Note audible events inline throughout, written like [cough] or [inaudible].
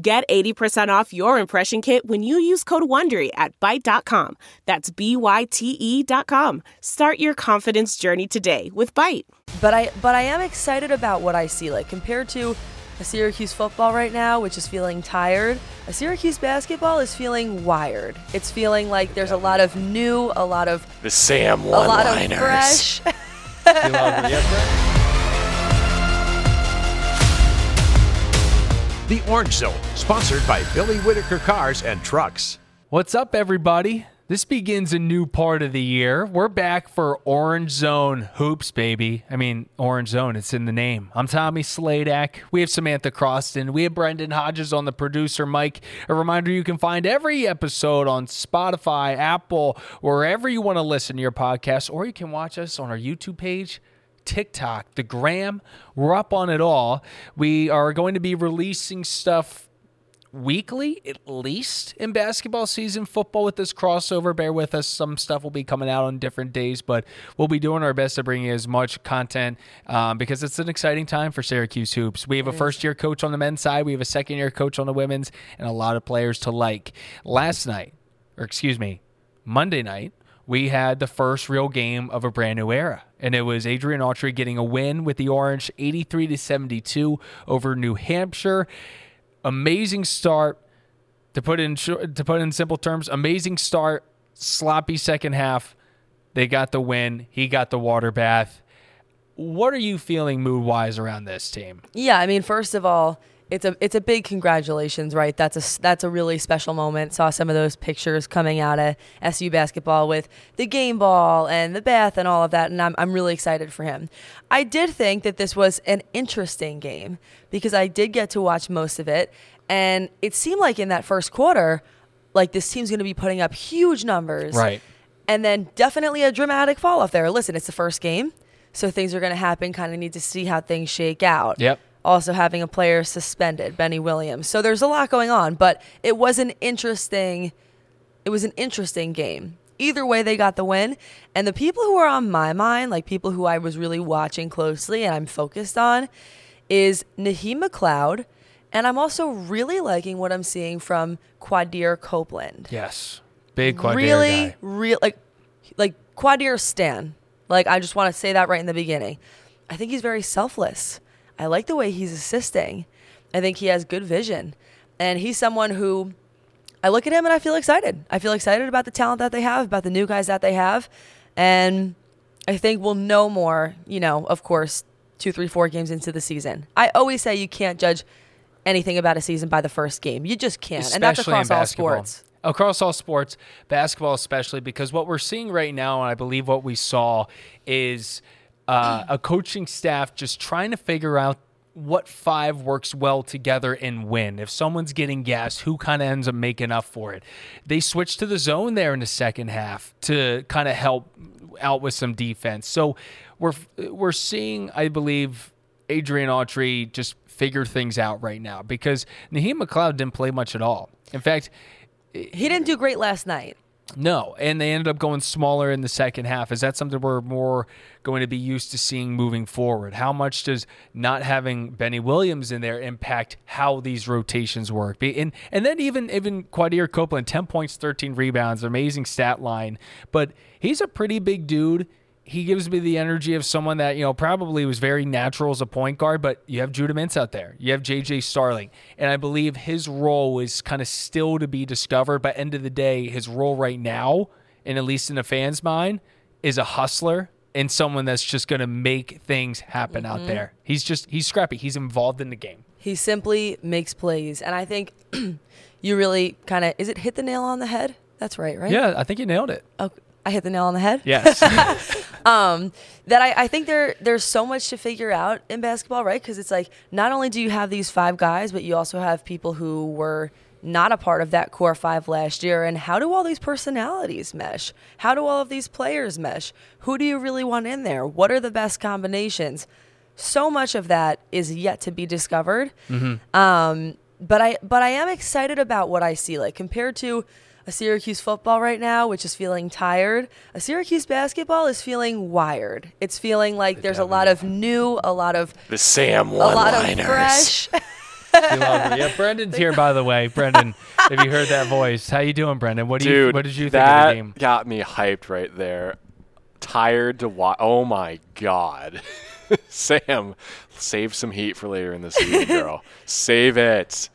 Get 80% off your impression kit when you use code WONDERY at Byte.com. That's B-Y-T-E dot com. Start your confidence journey today with Byte. But I but I am excited about what I see. Like compared to a Syracuse football right now, which is feeling tired, a Syracuse basketball is feeling wired. It's feeling like there's a lot of new, a lot of The Sam a lot of one-liners. fresh. [laughs] The Orange Zone, sponsored by Billy Whitaker Cars and Trucks. What's up, everybody? This begins a new part of the year. We're back for Orange Zone Hoops, baby. I mean, Orange Zone, it's in the name. I'm Tommy Sladek. We have Samantha Croston. We have Brendon Hodges on the producer mic. A reminder you can find every episode on Spotify, Apple, wherever you want to listen to your podcast, or you can watch us on our YouTube page. TikTok, the gram, we're up on it all. We are going to be releasing stuff weekly at least in basketball season. Football with this crossover bear with us. Some stuff will be coming out on different days but we'll be doing our best to bring you as much content um, because it's an exciting time for syracuse hoops. We have a first year coach on the men's side. We have a second year coach on the women's and a lot of players to like. Last night or excuse me monday night we had the first real game of a brand new era. And it was Adrian Autry getting a win with the Orange 83 to 72 over New Hampshire. Amazing start. To put in to put in simple terms, amazing start, sloppy second half. They got the win. He got the water bath. What are you feeling mood wise around this team? Yeah, I mean, first of all, it's a it's a big congratulations, right? That's a that's a really special moment. Saw some of those pictures coming out of SU basketball with the game ball and the bath and all of that, and I'm I'm really excited for him. I did think that this was an interesting game because I did get to watch most of it, and it seemed like in that first quarter, like this team's going to be putting up huge numbers, Right. and then definitely a dramatic fall off there. Listen, it's the first game, so things are going to happen. Kind of need to see how things shake out. Yep. Also having a player suspended, Benny Williams. So there's a lot going on, but it was an interesting. It was an interesting game. Either way, they got the win. And the people who are on my mind, like people who I was really watching closely and I'm focused on, is Naheem McLeod. And I'm also really liking what I'm seeing from Quadir Copeland Yes. Big quad really, real like like Quadir Stan. Like I just want to say that right in the beginning. I think he's very selfless. I like the way he's assisting. I think he has good vision. And he's someone who I look at him and I feel excited. I feel excited about the talent that they have, about the new guys that they have. And I think we'll know more, you know, of course, two, three, four games into the season. I always say you can't judge anything about a season by the first game. You just can't. and that's Especially in across all sports. Across all sports, basketball especially, because what we're seeing right now, and I believe what we saw, is uh, a coaching staff just trying to figure out what five works well together and win. If someone's getting gas, who kind of ends up making up for it? They switched to the zone there in the second half to kind of help out with some defense. So we're we're seeing, I believe, Adrian Autry just figure things out right now because Naheem McLeod didn't play much at all. In fact, He didn't do great last night. No, and they ended up going smaller in the second half. Is that something we're more going to be used to seeing moving forward? How much does not having Benny Williams in there impact how these rotations work? And and then even even Quadir Copeland, ten points, thirteen rebounds, amazing stat line, but he's a pretty big dude. He gives me the energy of someone that, you know, probably was very natural as a point guard, but you have Judah Mintz out there. You have JJ Starling. And I believe his role is kind of still to be discovered. But end of the day, his role right now, and at least in the fans' mind, is a hustler and someone that's just going to make things happen out mm-hmm. there. He's just, he's scrappy. He's involved in the game. He simply makes plays. And I think [clears throat] you really kind of, is it hit the nail on the head? That's right, right? Yeah, I think you nailed it. Oh, I hit the nail on the head. Yes. [laughs] um, that I, I think there there's so much to figure out in basketball, right? Because it's like not only do you have these five guys, but you also have people who were not a part of that core five last year. And how do all these personalities mesh? How do all of these players mesh? Who do you really want in there? What are the best combinations? So much of that is yet to be discovered. Um, but I but I am excited about what I see. Like compared to a Syracuse football right now, which is feeling tired, a Syracuse basketball is feeling wired. It's feeling like there's a lot of new, a lot of The Sam a lot of one-liners. fresh. [laughs] You love it. yeah, Brendon's here by the way. Brendon, [laughs] if you heard that voice, how you doing, Brendon? What do you what did you think that of the game? got me hyped right there. Tired to watch. Oh my god, [laughs] Sam, save some heat for later in the season, girl. save it.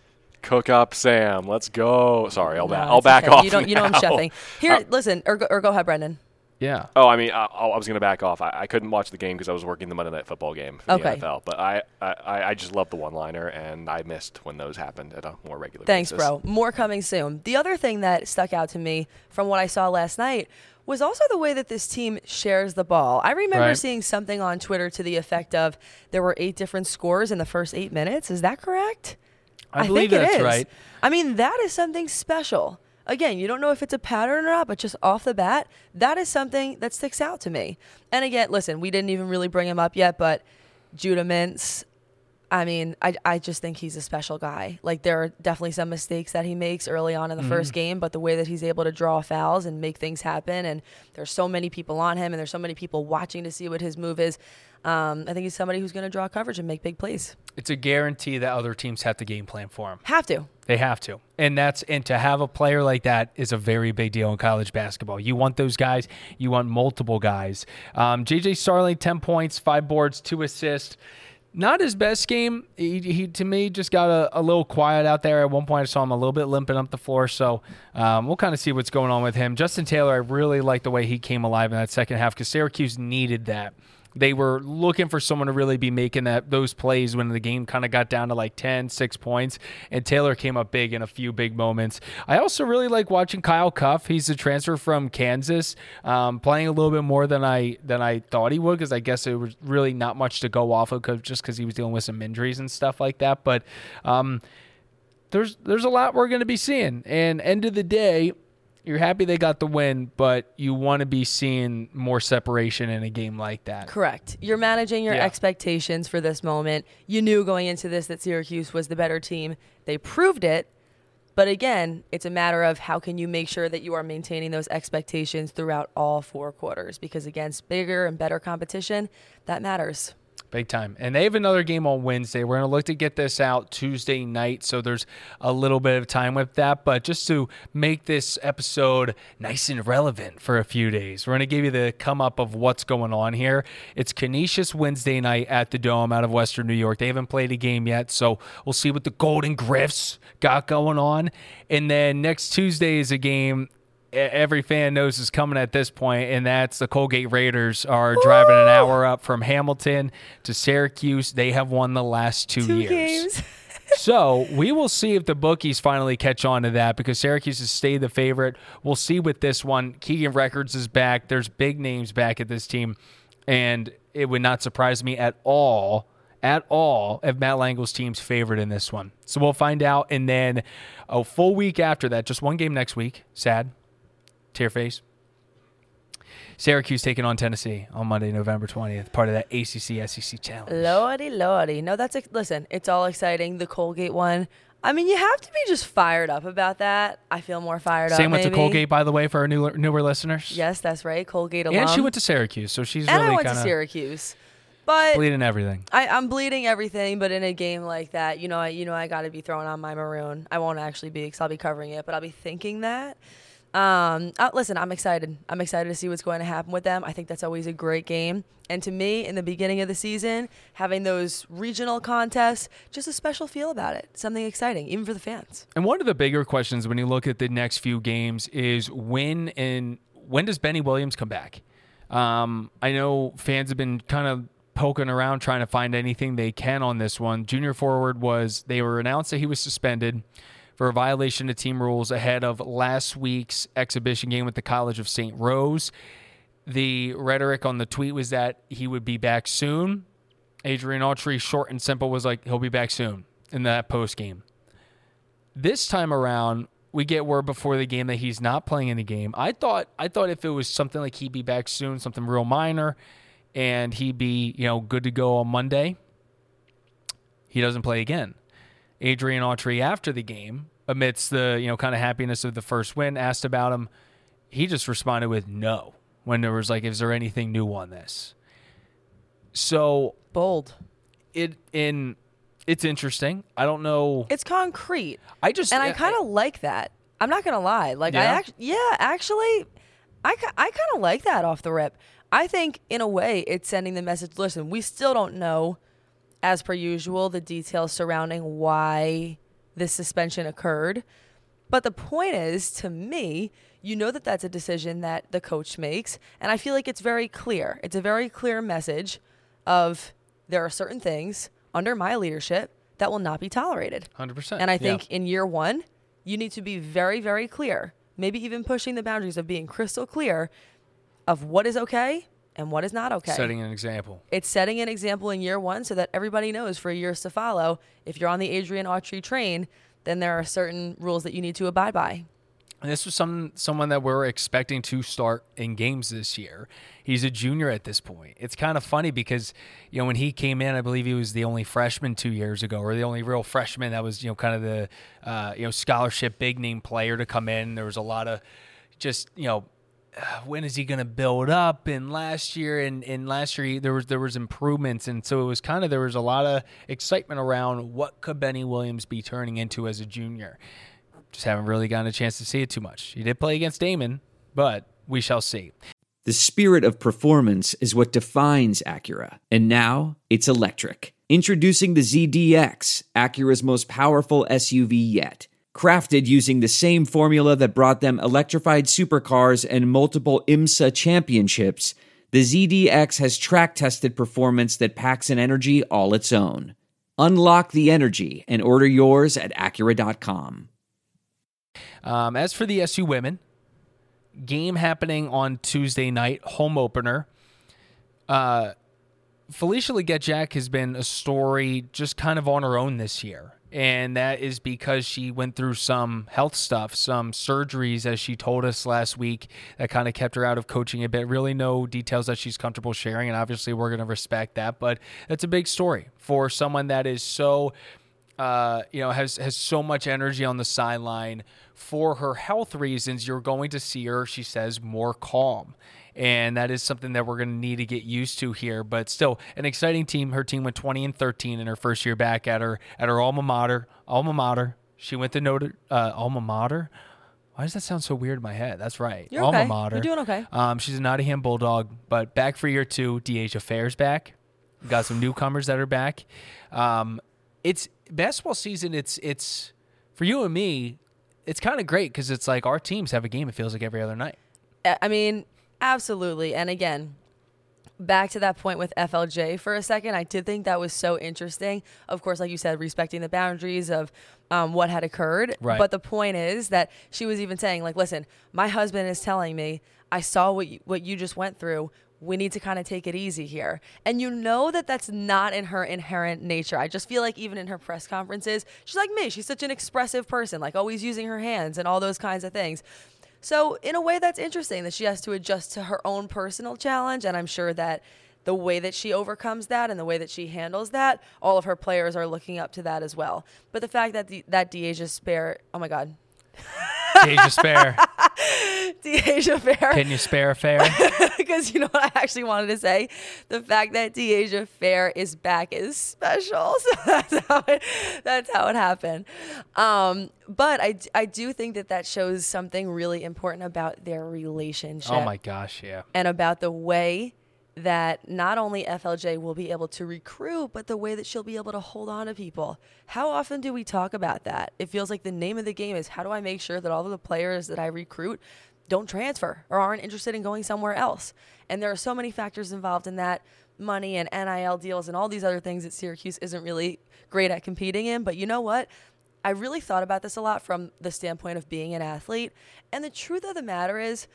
Cook up, Sam. Let's go. Sorry, I'll, ba- I'll back okay. off. You don't you know I'm now. chefing. Here, Uh, listen, or go, or go ahead, Brendon. Yeah. Oh, I mean, I, I was going to back off. I, I couldn't watch the game because I was working the Monday Night Football game for Okay. the NFL. But I, I, I just love the one-liner, and I missed when those happened at a more regular Thanks, basis. bro. More coming soon. The other thing that stuck out to me from what I saw last night was also the way that this team shares the ball. I remember Right. seeing something on Twitter to the effect of there were eight different scores in the first eight minutes. Is that correct? I, believe think it that's is. right. I mean, that is something special. Again, you don't know if it's a pattern or not, but just off the bat, that is something that sticks out to me. And again, listen, we didn't even really bring him up yet, but Judah Mintz, I mean, I, I just think he's a special guy. Like, there are definitely some mistakes that he makes early on in the first mm-hmm. game, but the way that he's able to draw fouls and make things happen, and there's so many people on him, and there's so many people watching to see what his move is. Um, I think he's somebody who's going to draw coverage and make big plays. It's a guarantee that other teams have to game plan for him. Have to. They have to. And that's and to have a player like that is a very big deal in college basketball. You want those guys, you want multiple guys. Um, JJ Starling, 10 points, five boards, two assists. Not his best game. He, he to me just got a, a little quiet out there. At one point, I saw him a little bit limping up the floor. So um, we'll kind of see what's going on with him. Justin Taylor, I really like the way he came alive in that second half because Syracuse needed that they were looking for someone to really be making that those plays when the game kind of got down to like 10 6 points and taylor came up big in a few big moments. I also really like watching kyle cuffe. He's a transfer from kansas um, playing a little bit more than i than i thought he would because i guess it was really not much to go off of 'cause- just because he was dealing with some injuries and stuff like that but um, there's there's a lot we're going to be seeing. And end of the day you're happy they got the win, but you want to be seeing more separation in a game like that. Correct. You're managing your Yeah. expectations for this moment. You knew going into this that Syracuse was the better team. They proved it. But again, it's a matter of how can you make sure that you are maintaining those expectations throughout all four quarters because against bigger and better competition, that matters. Big time. And they have another game on Wednesday. We're going to look to get this out Tuesday night. So there's a little bit of time with that. But just to make this episode nice and relevant for a few days, we're going to give you the come up of what's going on here. It's Canisius Wednesday night at the Dome out of Western New York. They haven't played a game yet. So we'll see what the Golden Griffs got going on. And then next Tuesday is a game every fan knows is coming at this point, and that's the Colgate Raiders are driving an hour up from Hamilton to Syracuse. They have won the last two, Two years. [laughs] so we will see if the bookies finally catch on to that because Syracuse has stayed the favorite. We'll see with this one. Keegan Records is back. There's big names back at this team, and it would not surprise me at all. At all, if Matt Langel's team's favorite in this one. So we'll find out. And then a full week after that, just one game next week. Sad tear face. Syracuse taking on Tennessee on Monday, November 20th, part of that ACC SEC challenge. Lordy, lordy. No, that's ex- listen. It's all exciting. The Colgate one. I mean, you have to be just fired up about that. I feel more fired up. Same went to maybe. Colgate, by the way, for our newer, newer listeners. Yes, that's right. Colgate alum. And she went to Syracuse, so she's and really I went to Syracuse, but bleeding everything. I, I'm bleeding everything. But in a game like that, you know, I, you know, I got to be throwing on my maroon. I won't actually be because I'll be covering it, but I'll be thinking that. Um, uh, listen, I'm excited. I'm excited to see what's going to happen with them. I think that's always a great game. And to me, in the beginning of the season, having those regional contests, just a special feel about it. Something exciting, even for the fans. And one of the bigger questions when you look at the next few games is when and when does Benny Williams come back? Um, I know fans have been kind of poking around trying to find anything they can on this one. Junior forward was they were announced that he was suspended, for a violation of team rules ahead of last week's exhibition game with the College of St. Rose. The rhetoric on the tweet was that he would be back soon. Adrian Autry, short and simple, was like, he'll be back soon in that post game. This time around, we get word before the game that he's not playing in the game. I thought I thought if it was something like he'd be back soon, something real minor, and he'd be, you know, good to go on Monday, he doesn't play again. Adrian Autry after the game, amidst the, you know, kind of happiness of the first win, asked about him. He just responded with no when there was like, is there anything new on this? So Bold. it in it's interesting. I don't know. It's concrete. I just and I kind of like that. I'm not gonna lie. Like I Yeah? actually, yeah, actually, I I kind of like that off the rip. I think in a way it's sending the message. Listen, we still don't know, as per usual, the details surrounding why this suspension occurred. But the point is, to me, you know that that's a decision that the coach makes, and I feel like it's very clear. It's a very clear message of there are certain things under my leadership that will not be tolerated. 100%. And I Yeah. think in year one, you need to be very, very clear, maybe even pushing the boundaries of being crystal clear of what is okay and what is not okay. setting an example. It's setting an example in year one so that everybody knows for years to follow. If you're on the Adrian Autry train, then there are certain rules that you need to abide by. And this was some someone that we're expecting to start in games this year. He's a junior at this point. It's kind of funny because you know when he came in, I believe he was the only freshman two years ago, or the only real freshman that was you know kind of the uh, you know scholarship big name player to come in. There was a lot of just you know Uh, when is he going to build up? And last year and, and last year he, there was there was improvements, and so it was kind of there was a lot of excitement around what could Benny Williams be turning into as a junior. Just haven't really gotten a chance to see it too much. He did play against Daemen, but we shall see. The spirit of performance is what defines Acura, and now it's electric. Introducing the ZDX, Acura's most powerful SUV yet. Crafted using the same formula that brought them electrified supercars and multiple IMSA championships, the ZDX has track tested performance that packs an energy all its own. Unlock the energy and order yours at Acura.com. Um, as for the SU women, game happening on Tuesday night, home opener. Uh, Felisha Legette has been a story just kind of on her own this year. And that is because she went through some health stuff, some surgeries, as she told us last week, that kind of kept her out of coaching a bit. Really, no details that she's comfortable sharing. And obviously, we're going to respect that. But that's a big story for someone that is so uh, you know, has has so much energy on the sideline for her health reasons. You're going to see her, she says, more calm, and that is something that we're going to need to get used to here. But still, an exciting team. Her team went 20 and 13 in her first year back at her at her alma mater. Alma mater. She went to Notre uh, alma mater. Why does that sound so weird in my head? That's right. You're alma okay. mater. You're doing okay. Um, she's a Nottingham Bulldog, but back for year two. Dyaisha Fair's back. Got some newcomers that are back. Um, it's basketball season. It's it's for you and me. It's kind of great because it's like our teams have a game. It feels like every other night. I mean, absolutely. And again, back to that point with FLJ for a second, I did think that was so interesting. Of course, like you said, respecting the boundaries of um, what had occurred. Right. But the point is that she was even saying, like, listen, my husband is telling me, I saw what you, what you just went through. We need to kind of take it easy here. And you know that that's not in her inherent nature. I just feel like even in her press conferences, she's like me. She's such an expressive person, like always using her hands and all those kinds of things. So, in a way, that's interesting that she has to adjust to her own personal challenge. And I'm sure that the way that she overcomes that and the way that she handles that, all of her players are looking up to that as well. But the fact that the, that Dyaisha Spare, oh my God, [laughs] Deja spare. [laughs] Dyaisha Fair, Can you spare a fair? because [laughs] you know what I actually wanted to say? The fact that Dyaisha Fair is back is special. [laughs] So that's how it, that's how it happened. Um, but I, I do think that that shows something really important about their relationship. oh my gosh, yeah. and about the way that not only FLJ will be able to recruit, but the way that she'll be able to hold on to people. How often do we talk about that? It feels like the name of the game is how do I make sure that all of the players that I recruit don't transfer or aren't interested in going somewhere else? And there are so many factors involved in that money and NIL deals and all these other things that Syracuse isn't really great at competing in. But you know what? I really thought about this a lot from the standpoint of being an athlete. And the truth of the matter is,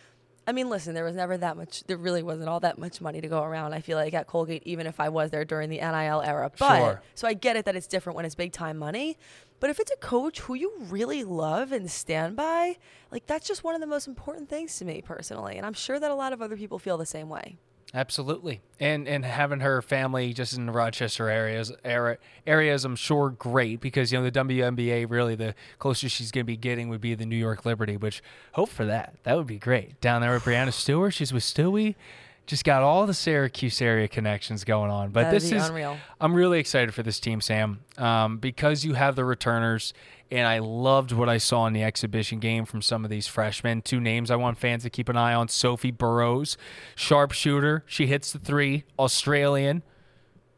I mean, listen, there was never that much, there really wasn't all that much money to go around, I feel like, at Colgate, even if I was there during the NIL era. But, Sure. so I get it that it's different when it's big time money. But if it's a coach who you really love and stand by, like, that's just one of the most important things to me personally. And I'm sure that a lot of other people feel the same way. Absolutely, and and having her family just in the Rochester areas area, areas, I'm sure great because you know the WNBA really the closest she's going to be getting would be the New York Liberty, which hope for that. That would be great down there with Breanna Stewart. She's with Stewie. Just got all the Syracuse area connections going on, but That'd this is unreal. I'm really excited for this team, Sam, um, because you have the returners, and I loved what I saw in the exhibition game from some of these freshmen. Two names I want fans to keep an eye on: Sophie Burrows, sharpshooter, she hits the three, Australian.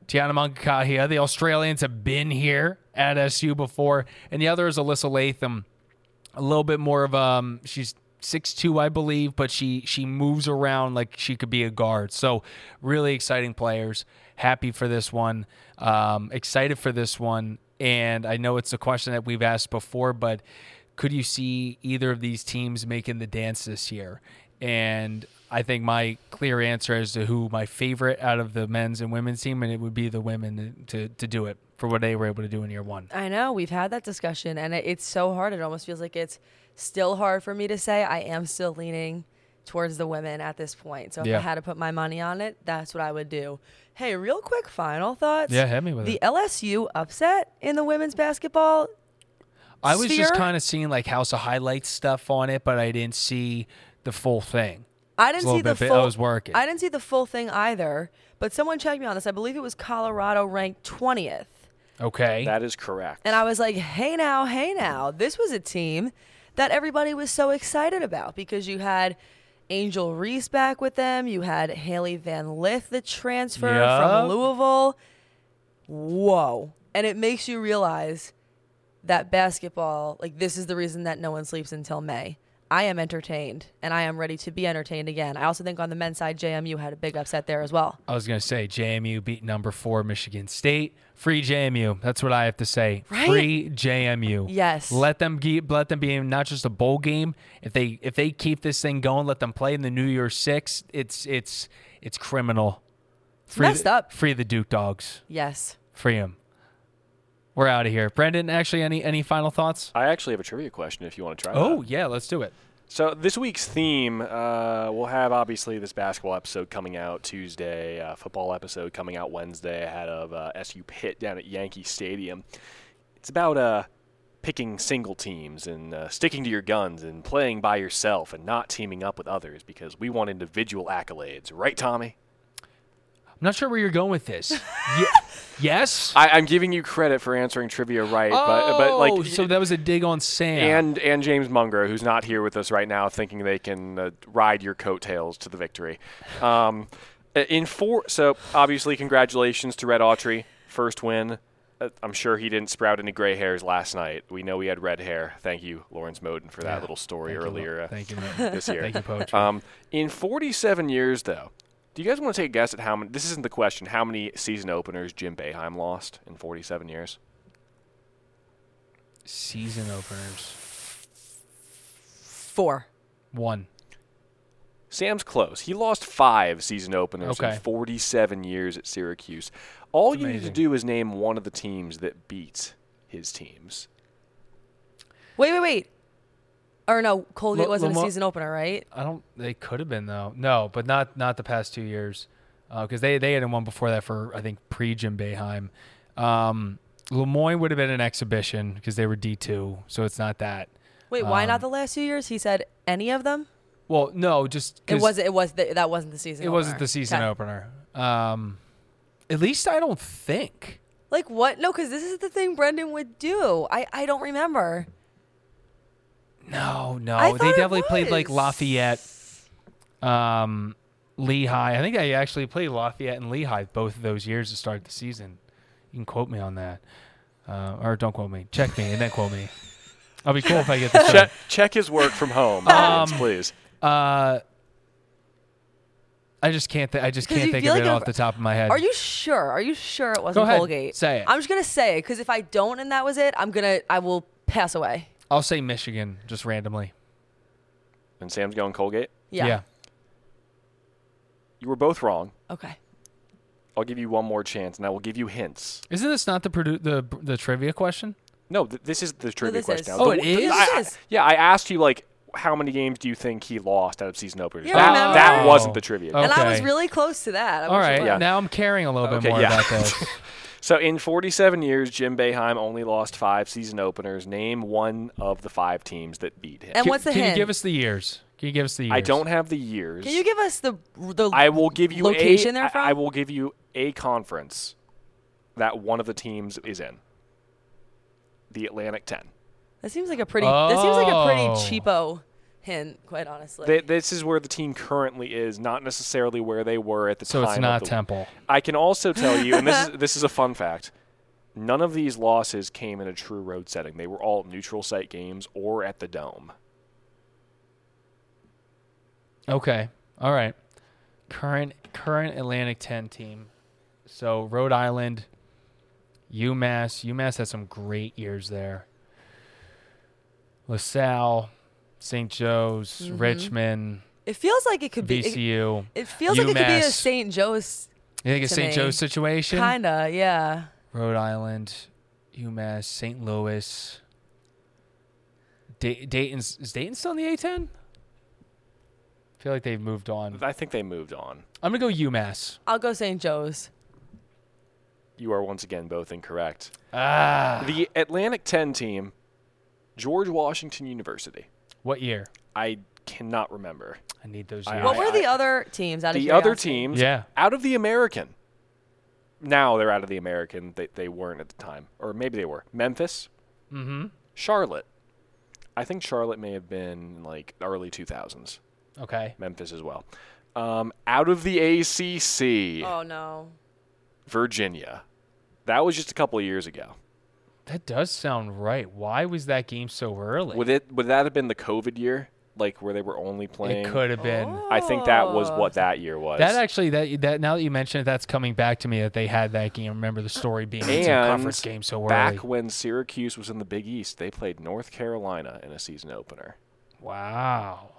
Tiana Mankahia, the Australians have been here at SU before, and the other is Alyssa Latham, a little bit more of um, she's six two, I believe, but she she moves around like she could be a guard. So really exciting players. Happy for this one. Um, excited for this one. And I know it's a question that we've asked before, but could you see either of these teams making the dance this year? And I think my clear answer as to who my favorite out of the men's and women's team, and it would be the women to to do it for what they were able to do in year one. I know we've had that discussion, and it's so hard. It almost feels like it's still hard for me to say. I am still leaning towards the women at this point. So if Yeah. I had to put my money on it, that's what I would do. Hey, real quick, final thoughts. Yeah, hit me with it. the it. LSU upset in the women's basketball. I was just kind of seeing like House of Highlights stuff on it, but I didn't see the full thing. I didn't see the bit- full. I was working. I didn't see the full thing either. But someone checked me on this. I believe it was Colorado ranked twentieth. Okay. That is correct. And I was like, hey now, hey now. This was a team that everybody was so excited about because you had Angel Reese back with them. You had Hailey Van Lith, the transfer Yup. from Louisville. Whoa. And it makes you realize that basketball, like, this is the reason that no one sleeps until May. I am entertained and I am ready to be entertained again. I also think on the men's side, JMU had a big upset there as well. I was gonna say JMU beat number four Michigan State. Free JMU. That's what I have to say. Right? Free JMU. Yes. Let them ge- let them be not just a bowl game. If they if they keep this thing going, let them play in the New Year Six. It's it's it's criminal. Free messed the, up. Free the Duke Dogs. Yes. Free them. We're out of here. Brendon, actually, any any final thoughts? I actually have a trivia question if you want to try Oh that. yeah, let's do it. So this week's theme, uh, we'll have obviously this basketball episode coming out Tuesday, uh, football episode coming out Wednesday ahead of uh, SU Pitt down at Yankee Stadium. It's about uh, picking single teams and uh, sticking to your guns and playing by yourself and not teaming up with others because we want individual accolades, right, Tommy? I'm not sure where you're going with this. [laughs] Ye- yes. I, I'm giving you credit for answering trivia right, but but Oh, like so that was a dig on Sam. and and James Munger, who's not here with us right now, thinking they can uh, ride your coattails to the victory. Um, in four, so obviously, congratulations to Red Autry, first win. Uh, I'm sure he didn't sprout any gray hairs last night. We know he had red hair. Thank you, Lawrence Moten, for that Yeah. little story Thank earlier Lo- uh, Thank you, man. [laughs] this year. Thank you, Poetry. Um, in 47 years, though, do you guys want to take a guess at how many? This isn't the question. How many season openers Jim Boeheim lost in 47 years? Season openers. Four. One. Sam's close. He lost five season openers Okay. in 47 years at Syracuse. All That's you need to do is name one of the teams that beat his teams. Wait, wait, wait. Or no, Colgate Lo- wasn't Lamo- a season opener, right? I don't. They could have been though. No, but not not the past two years, because they they had one before that for I think pre Jim Boeheim. Um, Le Moyne would have been an exhibition because they were D two, so it's not that. Wait, why Um, not the last two years? He said any of them. Well, no, just It was. It was. The, that wasn't the season. Opener. It wasn't the season Okay. opener. Um, at least I don't think. Like what? No, because this is the thing Brendon would do. I I don't remember. No, no, I they thought it definitely played like. Lafayette, um, Lehigh. I think I actually played Lafayette and Lehigh both of those years to start the season. You can quote me on that, uh, or don't quote me. Check me and then quote me. I'll be cool if I get this. [laughs] right. Check, check his work from home, Um, please. Uh, I just can't. Th- I just 'Cause can't think of like it off the top of my head. Are you sure? Are you sure it wasn't ahead. Colgate? Say it. I'm just gonna say it because if I don't and that was it, I'm gonna I will pass away. I'll say Michigan just randomly. And Sam's going Colgate. Yeah. You were both wrong. Okay. I'll give you one more chance, and I will give you hints. Isn't this not the produ- the the trivia question? No, th- this is the trivia this question. is. now. Oh, The- it the- is? I- I- yeah, I asked you like how many games do you think he lost out of season openers? Yeah, that remember? that Oh. wasn't the trivia. Oh. And I was really close to that. I All wish it right, was. Yeah. now I'm caring a little bit more yeah. about this. [laughs] So in 47 years, Jim Boeheim only lost five season openers. Name one of the five teams that beat him. And Can- what's the Can hint? you give us the years? Can you give us the years? I don't have the years. Can you give us the the I will give you location a, they're I- from? I will give you a conference that one of the teams is in. The Atlantic 10. That seems like a pretty. That seems like a pretty Oh. cheapo hint, quite honestly. Th- this is where the team currently is, not necessarily where they were at the So time. So it's of not the- Temple. I can also tell you, and this is [laughs] this is a fun fact. None of these losses came in a true road setting. They were all neutral site games or at the dome. Okay. All right. Current current Atlantic 10 team. So Rhode Island, UMass. UMass had some great years there. LaSalle, St. Joe's, Mm-hmm. Richmond, it feels like it could be. It, VCU. it feels like it could be a St. Joe's You think it's to St. Joe's situation? kinda, yeah. Rhode Island, UMass, St. Louis. Da- Dayton's is Dayton still in the A10? I feel like they've moved on. I think they moved on. I'm gonna go UMass. I'll go St. Joe's. You are once again both incorrect. Ah, The Atlantic 10 team, George Washington University. What year? I cannot remember. I need those I- years. What I- were the other teams out of The other curiosity? teams, Yeah. out of the American. Now they're out of the American. They, they weren't at the time. Or maybe they were. Memphis, mm-hmm. Charlotte. I think Charlotte may have been like early 2000s. Okay. Memphis as well. Um, out of the ACC, Oh no. Virginia. That was just a couple of years ago. That does sound right. Why was that game so early? Would it would that have been the COVID year, like where they were only playing? it could have been. I think that was Oh. what that year was. That actually, that that now that you mention it, that's coming back to me that they had that game. I remember the story being it's a conference game so early. back when Syracuse was in the Big East, they played North Carolina in a season opener. Wow.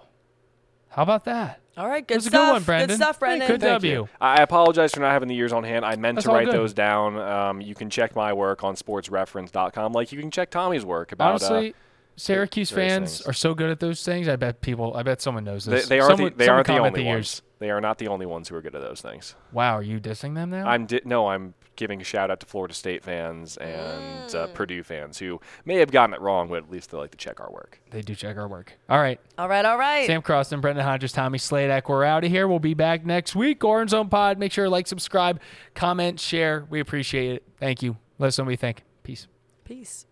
How about that? All right, It good was a stuff. good one, Brendon. stuff, Hey, Brendon. good Thank W. you. I I apologize for not having the years on hand. I meant That's to write good. those down. Um, you can check my work on sportsreference.com, like you can check Tommy's work about. uh, Honestly, Syracuse fans things. are so good at those things. I bet people. I bet someone knows this. they aren't Someone- the, they aren't the only years. ones. They are not the only ones who are good at those things. Wow, are you dissing them now? I'm di- no, I'm giving a shout out to Florida State fans and uh, Mm. Purdue fans who may have gotten it wrong, but at least they like to check our work. they do check our work. All right. All right, all right. Sam Croston, Brendon Hodges, Tommy Sladek. We're out of here. We'll be back next week. Orange Zone Pod. Make sure to like, subscribe, comment, share. We appreciate it. Thank you. Let us know what you think. Peace. Peace.